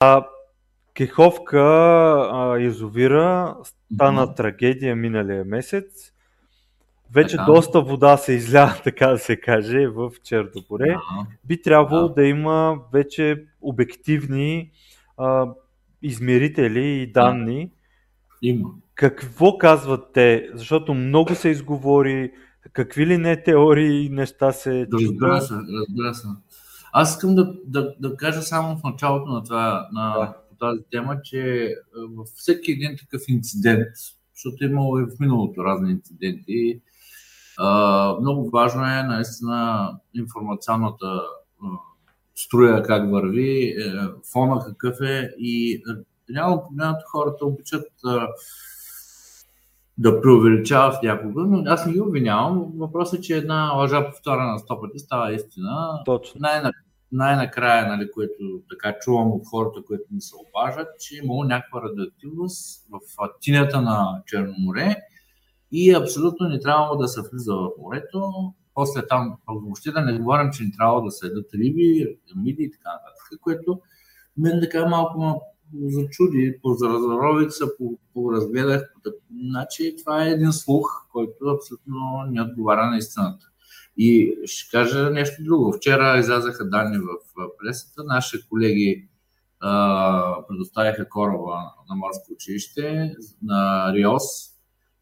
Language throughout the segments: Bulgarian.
А, Кеховка а, язовира стана mm-hmm. трагедия миналия месец. Вече така. доста вода се изля, така да се каже, в Черногоре. Yeah. Би трябвало да. да има вече обективни а, измерители и данни. Има. Какво казват те? Защото много се изговори, какви ли не теории и неща се Разбира се, разбира се. Аз искам да, да, да кажа само в началото на, това, на да. тази тема, че във всеки един такъв инцидент, защото е имало и в миналото разни инциденти, а, много важно е наистина информационната струя как върви, е, фона какъв е и реално погледнато хората обичат да преувеличават някога, но аз не ги обвинявам. Въпросът е, че една лъжа повторена на сто пъти става истина. Точно. Най- най-накрая, нали, което така чувам от хората, които ми се обажат, че е имало някаква радиоактивност в тинята на Черно море и абсолютно не трябва да се влиза в морето. После там, въобще да не говорим, че не трябва да се едат риби, миди и така нататък, което мен така малко зачуди, по поразгледах. Значи това е един слух, който абсолютно не отговаря на истината. И ще кажа нещо друго. Вчера излязаха данни в пресата. Наши колеги а, предоставиха кораба на морско училище, на РИОС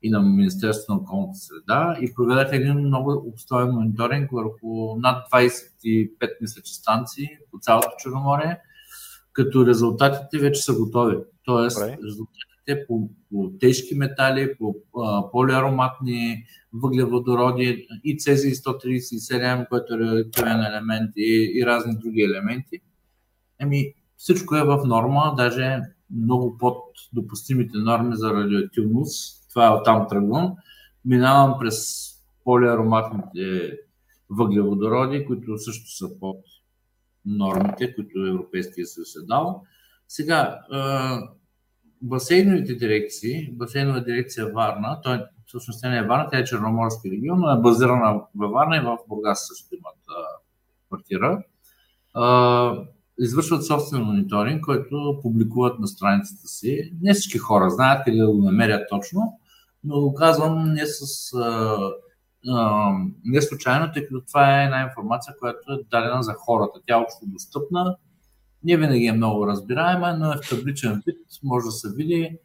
и на Министерството на околната среда и проведаха един много обстоен мониторинг върху над 25 мисля, станции по цялото Черноморие като резултатите вече са готови. Тоест, Добре. резултатите по, по тежки метали, по а, полиароматни въглеводороди и цези 137, който е радиоактивен елемент и, и разни други елементи. Еми, всичко е в норма, даже много под допустимите норми за радиоактивност. Това е оттам тръгвам. Минавам през полиароматните въглеводороди, които също са под нормите, които Европейския съюз е дал. Сега, басейновите дирекции, басейнова дирекция Варна, той всъщност не е Варна, тя е Черноморски регион, но е базирана във Варна и в Бургас също имат квартира. Извършват собствен мониторинг, който публикуват на страницата си. Не всички хора знаят къде да го намерят точно, но го казвам не с не случайно, тъй като това е една информация, която е дадена за хората. Тя е общо достъпна, не винаги е много разбираема, но е в табличен вид, може да се види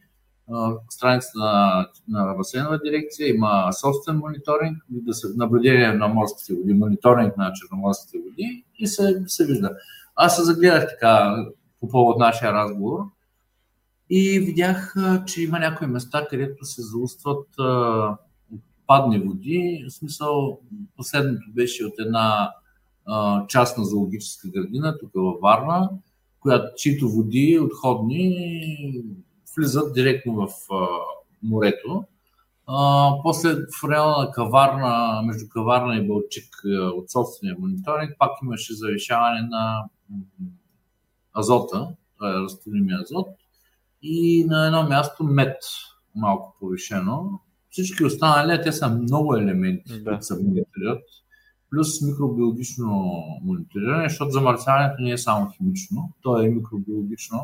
страницата на, на басейнова дирекция, има собствен мониторинг, да се, наблюдение на морските води, мониторинг на черноморските води и се, се вижда. Аз се загледах така по повод нашия разговор и видях, че има някои места, където се заустват падни води. В смисъл, последното беше от една а, частна зоологическа градина, тук във Варна, която, чието води отходни влизат директно в а, морето. А, после в района на Каварна, между Каварна и Бълчик от собствения мониторинг, пак имаше завишаване на азота, това е растворимия азот, и на едно място мед малко повишено. Всички останали, те са много елементи, да. които се мониторират, плюс микробиологично мониториране, защото замърсяването не е само химично, то е микробиологично.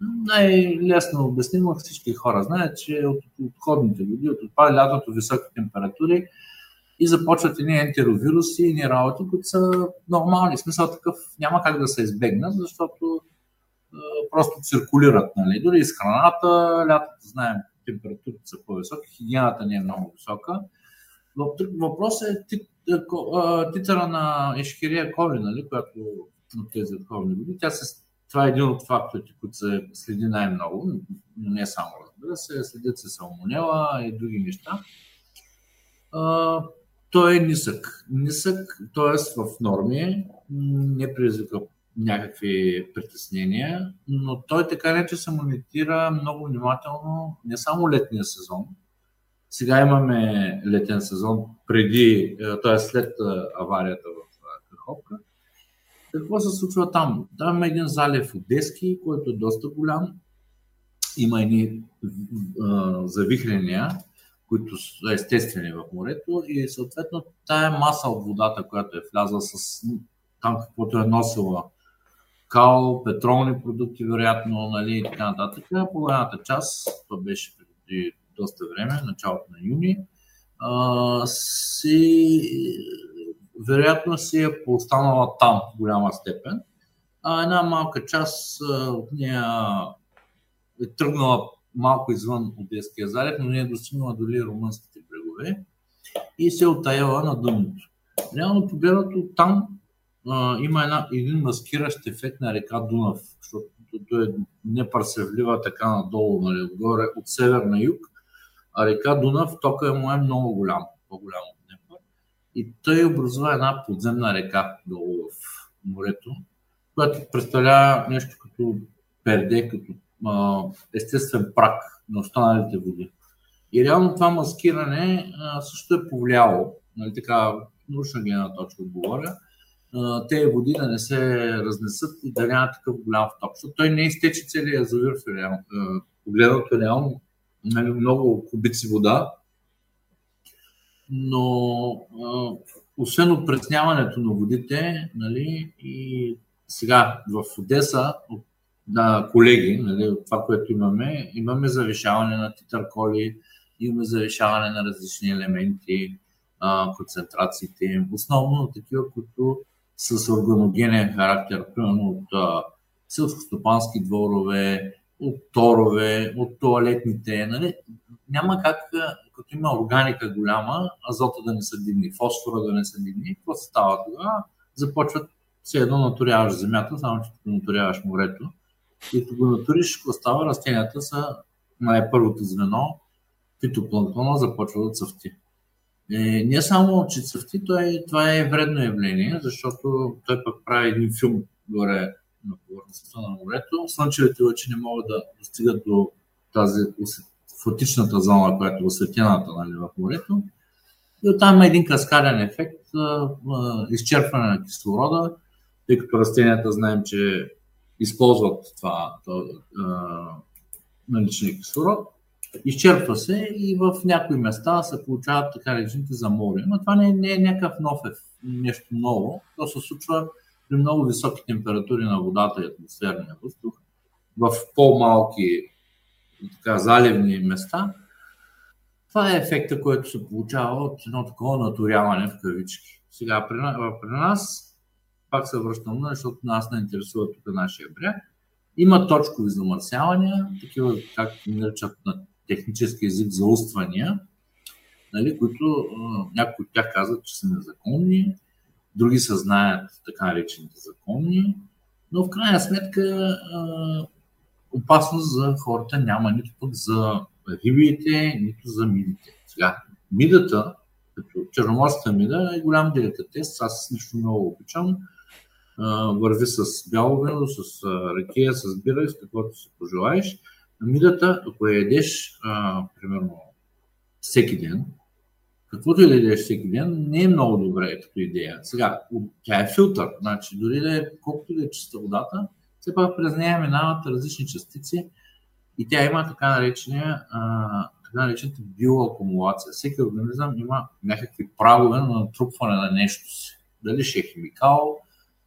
Най-лесно обяснимо всички хора знаят, че от отходните води, от отпада лятото високи температури и започват едни ентеровируси и работи, които са нормални. В смисъл такъв няма как да се избегнат, защото просто циркулират. Нали? Дори и с храната, лятото знаем температурите са по-високи, хигиената не е много висока. Въпросът е титъра на Ешкирия Коли, нали, която от тези отходни води. Тя се, това е един от факторите, които се следи най-много, но не само, разбира се, следят се салмонела и други неща. той е нисък. Нисък, т.е. в норми, не предизвика някакви притеснения, но той така не че се монитира много внимателно не само летния сезон. Сега имаме летен сезон преди, т.е. след аварията в Каховка. Какво се случва там? Там има един залив от Дески, който е доста голям. Има едни завихрения, които са естествени в морето и съответно тая маса от водата, която е влязла с там каквото е носила кал, петролни продукти, вероятно, нали, и така нататък. По-голямата част, това беше преди доста време, началото на юни, а, си, вероятно си е останала там в голяма степен, а една малка част от нея е тръгнала малко извън Одеския залив, но не е достигнала дори румънските брегове и се е отаяла на дъното. Реално погледнато там има една, един маскиращ ефект на река Дунав, защото той е непърсевлива така надолу, нали, отгоре, от север на юг, а река Дунав тока му е много голям, по-голям от Днепър. И той образува една подземна река долу в морето, която представлява нещо като перде, като а, естествен прак на останалите води. И реално това маскиране а, също е повлияло, нали, така научна гледна точка говоря, тези води да не се разнесат и да няма такъв голям вток. Защото той не изтече целият язовир в реално. Погледнато реално нали, много кубици вода, но освен опресняването на водите, нали, и сега в Одеса, на колеги, нали, от това, което имаме, имаме завишаване на титърколи, имаме завишаване на различни елементи, а, концентрациите им, основно такива, които с органогенен характер, примерно от селскостопански дворове, от торове, от туалетните. Нали? Няма как, като има органика голяма, азота да не са дивни, фосфора да не са дивни. Какво се става тогава? Започват все едно наторяваш земята, само че като наторяваш морето. И като го наториш, какво става? Растенията са най-първото звено, фитопланктона започва да цъфти. Е, не само, че цъфти, той, това е вредно явление, защото той пък прави един филм горе на повърхността на морето. Слънчевите лъчи не могат да достигат до тази фотичната зона, която е осветената нали, в морето. И оттам има един каскаден ефект, изчерпване на кислорода, тъй като растенията знаем, че използват това, това наличния кислород. Изчерпва се и в някои места се получават така наречените замори. Но това не, не е някакъв нов нещо ново. То се случва при много високи температури на водата и атмосферния въздух, в по-малки така, заливни места. Това е ефекта, който се получава от едно такова наторяване в кавички. Сега при, при нас, пак се връщам, защото нас не интересува тук нашия бряг, има точкови замърсявания, такива, както наричат на технически език зауствания, нали, които някои от тях казват, че са незаконни, други се знаят така наречените законни, но в крайна сметка опасност за хората няма нито пък за рибите, нито за мидите. Сега, мидата, като черноморската мида, е голям деликатес. Аз нещо много обичам. Върви с бяло вино, с ракия, с бира, с каквото си пожелаеш. Мидата, ако я едеш, а, примерно, всеки ден, каквото и да ядеш всеки ден, не е много добре като идея. Сега, тя е филтър, значи дори да е колкото да е чиста водата, все пак през нея минават различни частици и тя има така наречения така наречената биоакумулация. Всеки организъм има някакви прагове на натрупване на нещо си. Дали ще е химикал,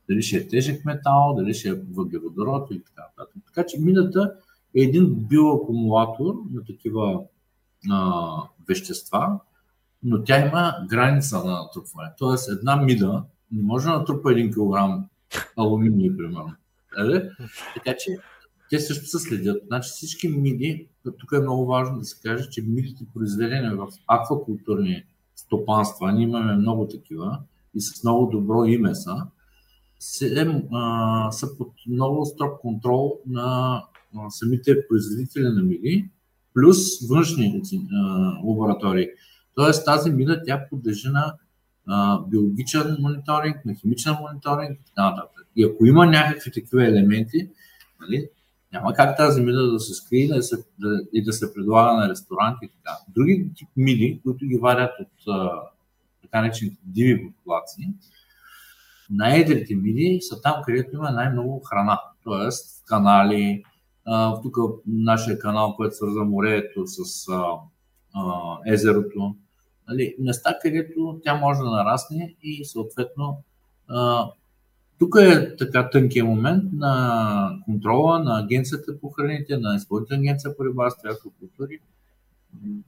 дали ще е тежък метал, дали ще е въглеродород и така нататък. Така че мината е един биоакумулатор на такива а, вещества, но тя има граница на натрупване. Тоест една мида не може да натрупа 1 кг алуминий, примерно. Е, така че те също се следят. Значи всички миди, тук е много важно да се каже, че мидите произведени в аквакултурни стопанства, ние имаме много такива и с много добро име са, се, а, са под много строг контрол на а, самите производители на миди, плюс външни лаборатории. Тоест тази мина тя подлежи на биологичен мониторинг, на химичен мониторинг и така нататък. И ако има някакви такива елементи, нали, няма как тази мида да се скрие да се, да, и да се предлага на ресторанти и така. Други тип миди, които ги варят от така наречените диви популации, най-едрите миди са там, където има най-много храна. Тоест канали, тук нашия канал, който свърза морето с езерото, нали, места, където тя може да нарасне и съответно а, тук е така тънкият момент на контрола на агенцията по храните, на изпълнителна агенция по рибарство и аквакултури.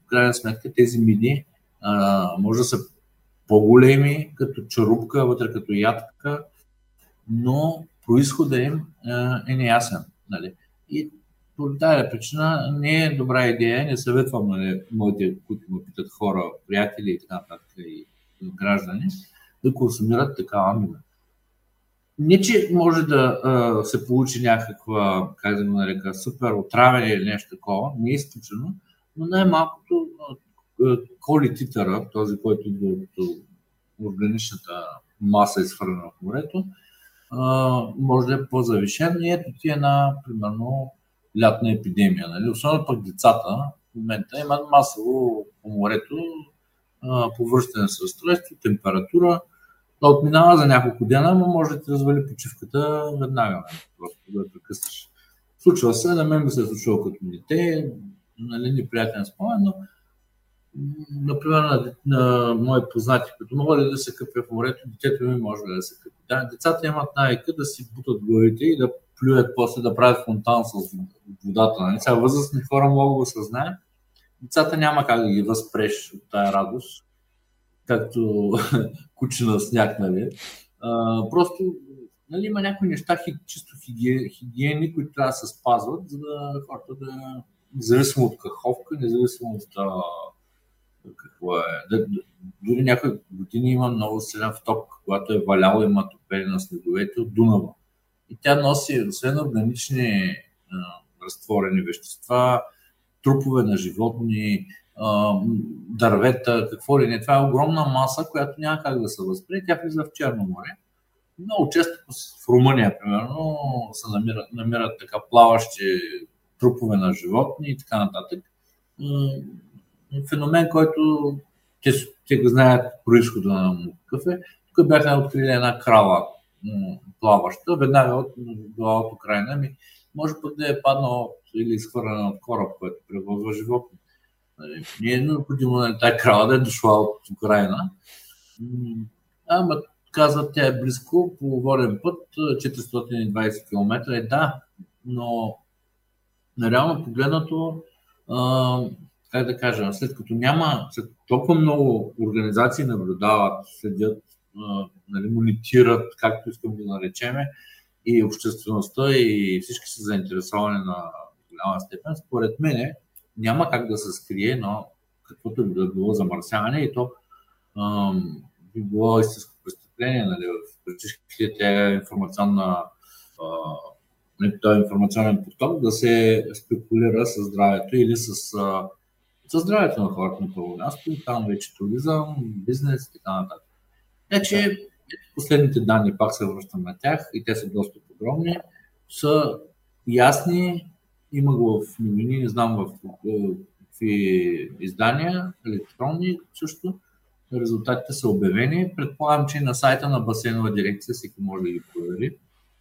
В крайна сметка тези миди а, може да са по-големи, като чарупка, вътре като ядка, но происхода им а, е неясен. Нали? И по тази причина не е добра идея, не съветвам нали, моите, които ме питат хора, приятели и така нататък и граждани, да консумират такава мина. Не, че може да а, се получи някаква, как да го нарека, супер отравяне или нещо такова, не е изключено, но най-малкото колититъра, този, който идва от органичната маса изхвърлена в морето, може да е по-завишен и ето ти една, примерно, лятна епидемия. Нали? Особено пък децата в момента имат масово по морето повръщане с разстройство, температура, да отминава за няколко дена, но може да ти развали почивката веднага, нали? просто да я. Случва се, на мен би се е случило като дете, нали, неприятен спомен, но например, на, на мои познати, като мога ли да се къпя в морето, детето ми може да се къпи. Да, децата имат навика да си бутат главите и да плюят после да правят фонтан с водата. Нали? Сега възрастни хора могат да се знаят. Децата няма как да ги възпреш от тая радост, както куче на сняг, нали? А, просто нали, има някои неща, чисто хигиени, които трябва да се спазват, за да хората да, независимо от каховка, независимо от какво е. Дори някои години има много силен вток, когато е валял и матопели на снеговете от Дунава. И тя носи, освен органични а, разтворени вещества, трупове на животни, а, дървета, какво ли не. Това е огромна маса, която няма как да се възприе. Тя влиза в Черно море. Много често в Румъния, примерно, се намират, намират така плаващи трупове на животни и така нататък. Феномен, който те, те знаят происхода на му какъв е. Тук бяха открили една крава плаваща, веднага от, от Украина. Ми, може пък да е паднал или изхвърлена от кораб, който превозва животни. Нали, не е необходимо на нали, тази крава да е дошла от Украина. Ама казват, тя е близко по воден път, 420 км. Е да, но реално погледнато, как да кажа, след като няма, след толкова много организации наблюдават, следят, а, нали, монитират, както искам да наречеме, и обществеността и всички са заинтересовани на голяма степен, според мен няма как да се скрие, но каквото би да било замърсяване и то ам, би било истинско престъпление нали, в всичките информационна Нали, този информационен поток да се спекулира с здравето или с, с здравето на хората на първо място, там вече туризъм, бизнес и така нататък. Значи, последните данни, пак се връщам на тях и те са доста подробни, са ясни, има го в новини, не знам в какви издания, електронни също. Резултатите са обявени. Предполагам, че на сайта на басейнова дирекция всеки може да ги провери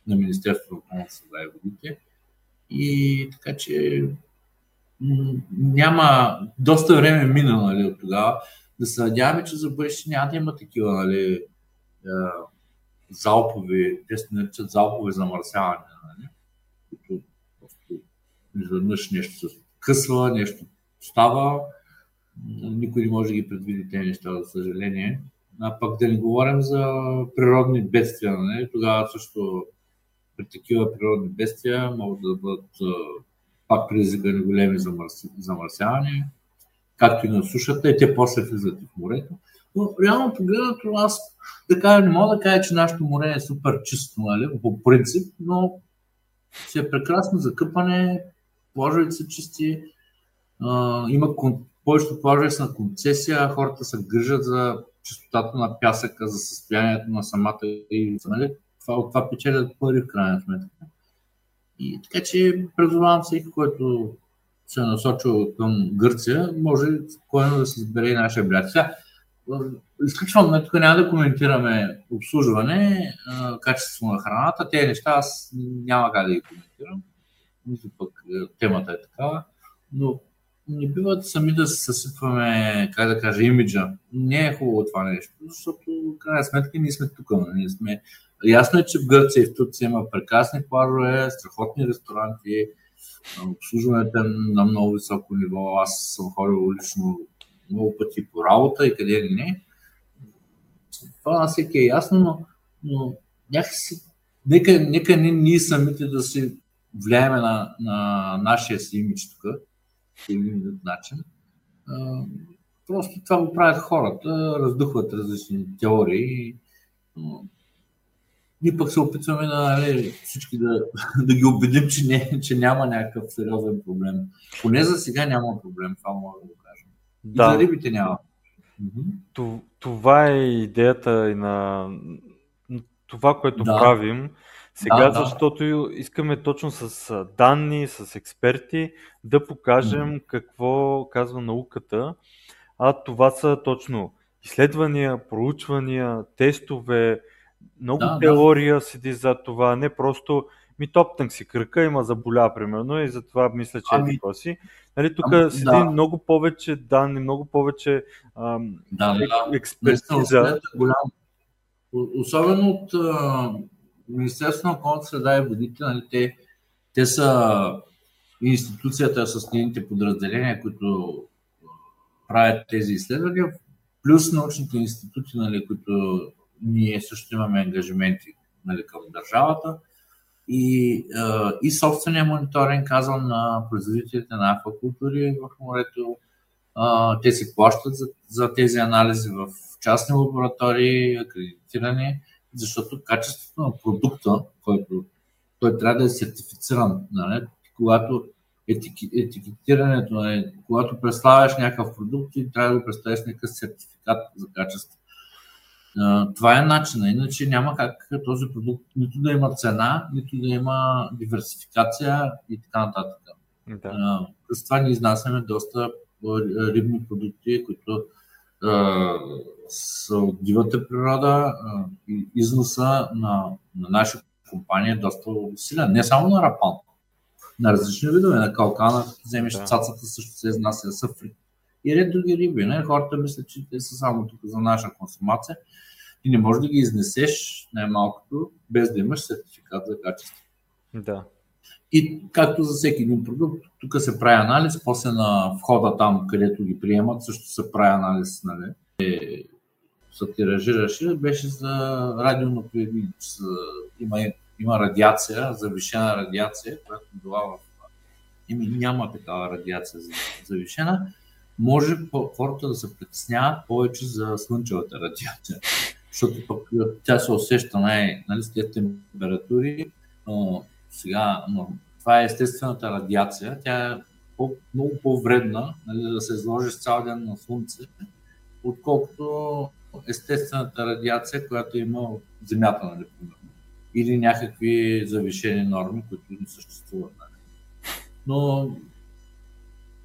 на Министерството на околната среда и водите. И така че няма доста време мина нали, от тогава. Да се надяваме, че за бъдеще няма да има такива нали, залпови, те се наричат залпови замърсявания, нали, които изведнъж нещо се късва, нещо става. Никой не може да ги предвиди тези неща, за съжаление. А пък да не говорим за природни бедствия. Нали? Тогава също при такива природни бедствия могат да бъдат пак предизвикани големи замърсявания, както и на сушата, и те после влизат в морето. Но реално погледнато аз така не мога да кажа, че нашето море е супер чисто, нали, по принцип, но си е прекрасно за къпане, плажовете са чисти, а, има повечето плажове са на концесия, хората се грижат за чистотата на пясъка, за състоянието на самата ивица. Нали? това, това печелят пари в крайна сметка. И така че предполагам всеки, който се е към Гърция, може спокойно да се избере и нашия бряг. Сега, изключвам, тук няма да коментираме обслужване, качество на храната, тези неща аз няма как да ги коментирам. Нито пък темата е такава, но не бива сами да се съсипваме, как да кажа, имиджа. Не е хубаво това нещо, защото в крайна сметка ние сме тук, нали? ние сме Ясно е, че в Гърция и в Турция има прекрасни плажове, страхотни ресторанти, обслужването е на много високо ниво. Аз съм ходил лично много пъти по работа и къде ли не. Това на всеки е ясно, но, но някакси, нека, нека не ние самите да си влияеме на, на нашия си имидж тук по един начин. Просто това го правят хората, раздухват различни теории. Ние пък се опитваме да, нали, всички да, да ги убедим, че, не, че няма някакъв сериозен проблем. Поне за сега няма проблем, това мога да го кажем. Да. И за рибите няма. Това е идеята и на това, което да. правим. Сега, да, защото искаме точно с данни, с експерти да покажем mm. какво казва науката, а това са точно изследвания, проучвания, тестове, много да, теория да. седи за това, не просто ми топтнах си кръка, има заболя, примерно, и затова мисля, че ами, е си. Нали, тук ами, седи да. много повече данни, много повече ам, да, да, експертиза. Голям. Особено от а, Министерството на околната среда и водите, нали, те, те са институцията с нейните подразделения, които правят тези изследвания, плюс научните институти, нали, които ние също имаме ангажименти нали, към държавата и, и собствения мониторинг, казвам, на производителите на аквакултури в морето. Те си плащат за, за тези анализи в частни лаборатории, акредитирани, защото качеството на продукта, който той трябва да е сертифициран, нали? когато етикетирането е, когато представяш някакъв продукт, ти трябва да го представиш някакъв сертификат за качество. Това е начина. Иначе няма как този продукт нито да има цена, нито да има диверсификация и така нататък. Да. С това ние изнасяме доста рибни продукти, които са от дивата природа и износа на, на наша компания е доста силен. Не само на рапан, на различни видове, на калкана, като вземеш да. цацата също се изнася, съфри и ред други риби. Не? Хората мислят, че те са само тук за наша консумация. И не можеш да ги изнесеш най-малкото, без да имаш сертификат за качество. Да. И както за всеки един продукт, тук се прави анализ, после на входа там, където ги приемат, също се прави анализ, нали? Е, се тиражираше, беше за радионуклеиди, има, има радиация, завишена радиация, която била в... Ими няма такава радиация завишена, може хората да се притесняват повече за слънчевата радиация. Защото пък тя се усеща най- нали, с тези температури. Но сега, но това е естествената радиация. Тя е по- много по-вредна нали, да се изложи с цял ден на слънце, отколкото естествената радиация, която има от Земята, нали. Или някакви завишени норми, които не съществуват. Нали. Но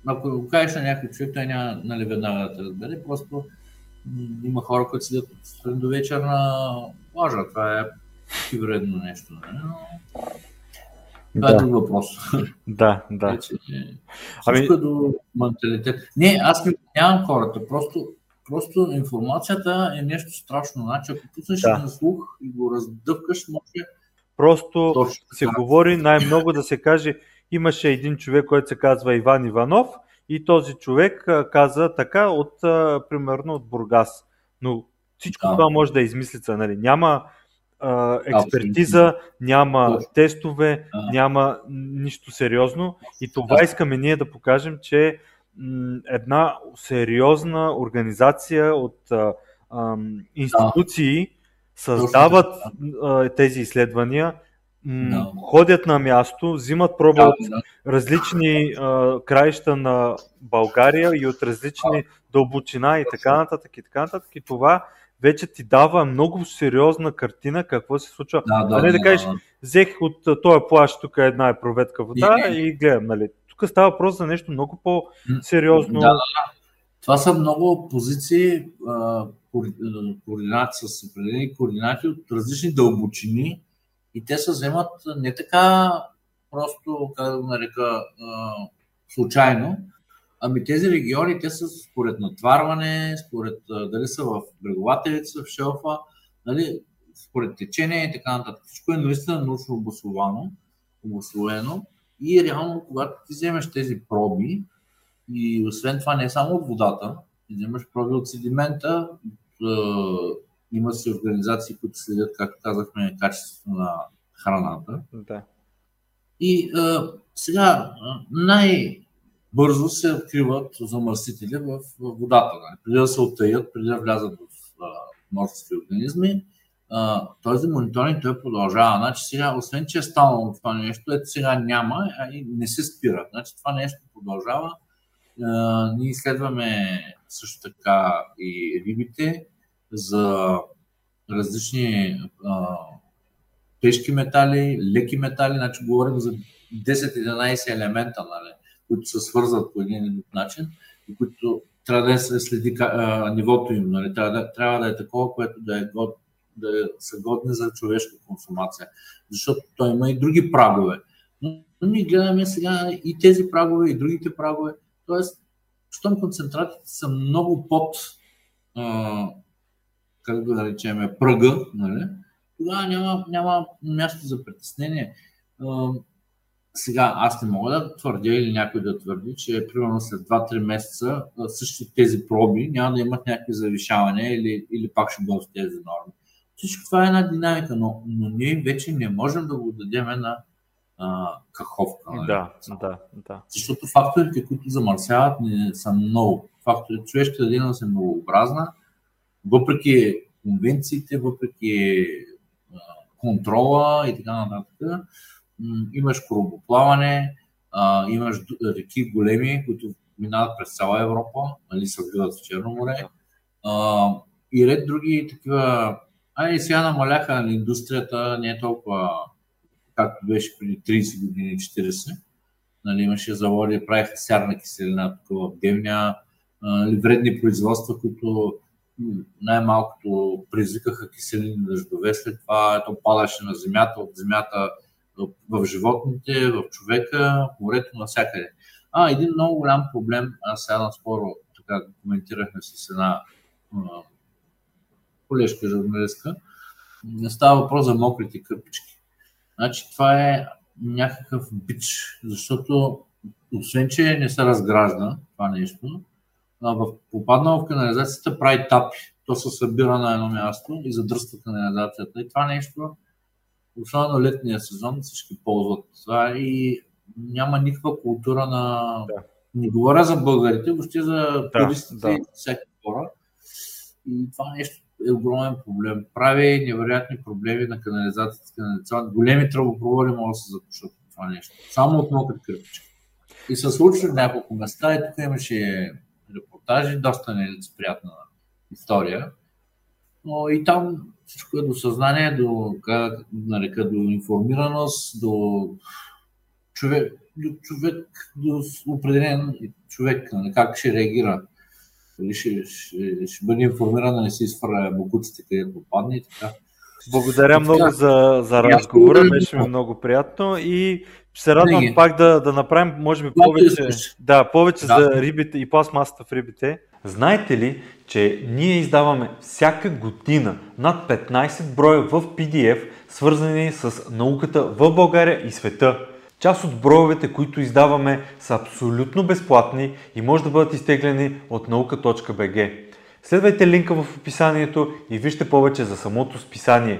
ако го кажеш на някой човек, той няма нали, веднага да те разбере, просто има хора, които седят до вечер на плажа. Това е вредно нещо. Нали? Но... Това е да. е друг въпрос. Да, да. Вече, ами... е до менталитет. Не, аз не нямам хората. Просто, просто информацията е нещо страшно. Значи, ако пуснеш да. на слух и го раздъвкаш, може Просто Точно, се да. говори най-много да се каже, имаше един човек, който се казва Иван Иванов и този човек каза така от, примерно, от Бургас. Но всичко да. това може да е измислица, нали? Няма а, експертиза, няма тестове, няма нищо сериозно. И това искаме ние да покажем, че една сериозна организация от а, а, институции да. създават а, тези изследвания no. ходят на място, взимат проба от различни а, краища на България и от различни дълбочина и така нататък и така нататък. И това вече ти дава много сериозна картина какво се случва. Да, да, а не да, да кажеш, взех от този плащ, тук е една е проветка вода и, и гледам, нали. Тук става въпрос за нещо много по-сериозно. Да, да, да. Това са много позиции, координати с определени координати от различни дълбочини, и те се вземат не така просто, как да го нарека, случайно, ами тези региони, те са според натварване, според дали са в бреговата в шелфа, нали, според течение и така нататък. Всичко е наистина научно обословано, обословено и реално, когато ти вземеш тези проби, и освен това не е само от водата, ти вземаш проби от седимента, от, има си организации, които следят, както казахме, качеството на храната. Да. И а, сега най-бързо се откриват замърсители в, в водата. Нали? Преди да се оттаят, преди да влязат в а, морски организми. А, този мониторинг той продължава. Значи сега, освен че е станало това нещо, ето сега няма, а и не се спира. Значи това нещо продължава. А, ние изследваме също така и рибите за различни а, тежки метали, леки метали, значи говорим за 10-11 елемента, нали, които се свързват по един или друг начин и които трябва да се следи а, нивото им. Нали, трябва, да, трябва да е такова, което да, е год, да е, са годни за човешка консумация. Защото той има и други прагове. Но, но ние гледаме сега и тези прагове, и другите прагове. Тоест, щом концентратите са много под а, как да наречем, пръга, нали, тогава няма, няма място за притеснение. Сега аз не мога да твърдя или някой да твърди, че примерно след 2-3 месеца същите тези проби няма да имат някакви завишавания или, или пак ще бъдат тези норми. Всичко това е една динамика, но, но ние вече не можем да го дадем на а, каховка. Нали? Да, да, да. Защото факторите, които замърсяват, не са много. Факторите, човешката дейност е многообразна въпреки конвенциите, въпреки контрола и така нататък, имаш корабоплаване, имаш реки големи, които минават през цяла Европа, нали, се вливат в Черно море. и ред други такива. А и сега намаляха на индустрията, не е толкова както беше преди 30 години, 40. Нали, имаше заводи, правиха сярна киселина тук в Девня, нали, вредни производства, които най-малкото предизвикаха киселини дъждове, след това то падаше на земята, от земята в животните, в човека, морето, навсякъде. А, един много голям проблем, аз сега наскоро така коментирахме с една колежка журналистка, става въпрос за мокрите кърпички. Значи това е някакъв бич, защото освен, че не се разгражда това нещо, в, попаднал в канализацията, прави тапи. То се събира на едно място и задръства канализацията. И това нещо, особено летния сезон, всички ползват това и няма никаква култура на... Да. Не говоря за българите, въобще за туристите да, да. и всеки хора. И това нещо е огромен проблем. Прави невероятни проблеми на канализацията. канализацията. Големи тръбопроводи могат да се запушат това нещо. Само от мокри кърпички. И се случва няколко места и тук имаше репортажи, доста нелицеприятна история. Но и там всичко е до съзнание, до, как нарека, до информираност, до човек, до човек, до определен човек, нали, как ще реагира. Дали ще, ще, ще бъде информиран да не се изфърля бокуците, където падне и така. Благодаря много за, за разговора, беше ми много приятно и ще се радвам не, пак да, да направим, може би, повече, да, повече да. за рибите и пластмасата в рибите. Знаете ли, че ние издаваме всяка година над 15 броя в PDF, свързани с науката в България и света. Част от броевете, които издаваме, са абсолютно безплатни и може да бъдат изтеглени от наука.bg. Следвайте линка в описанието и вижте повече за самото списание.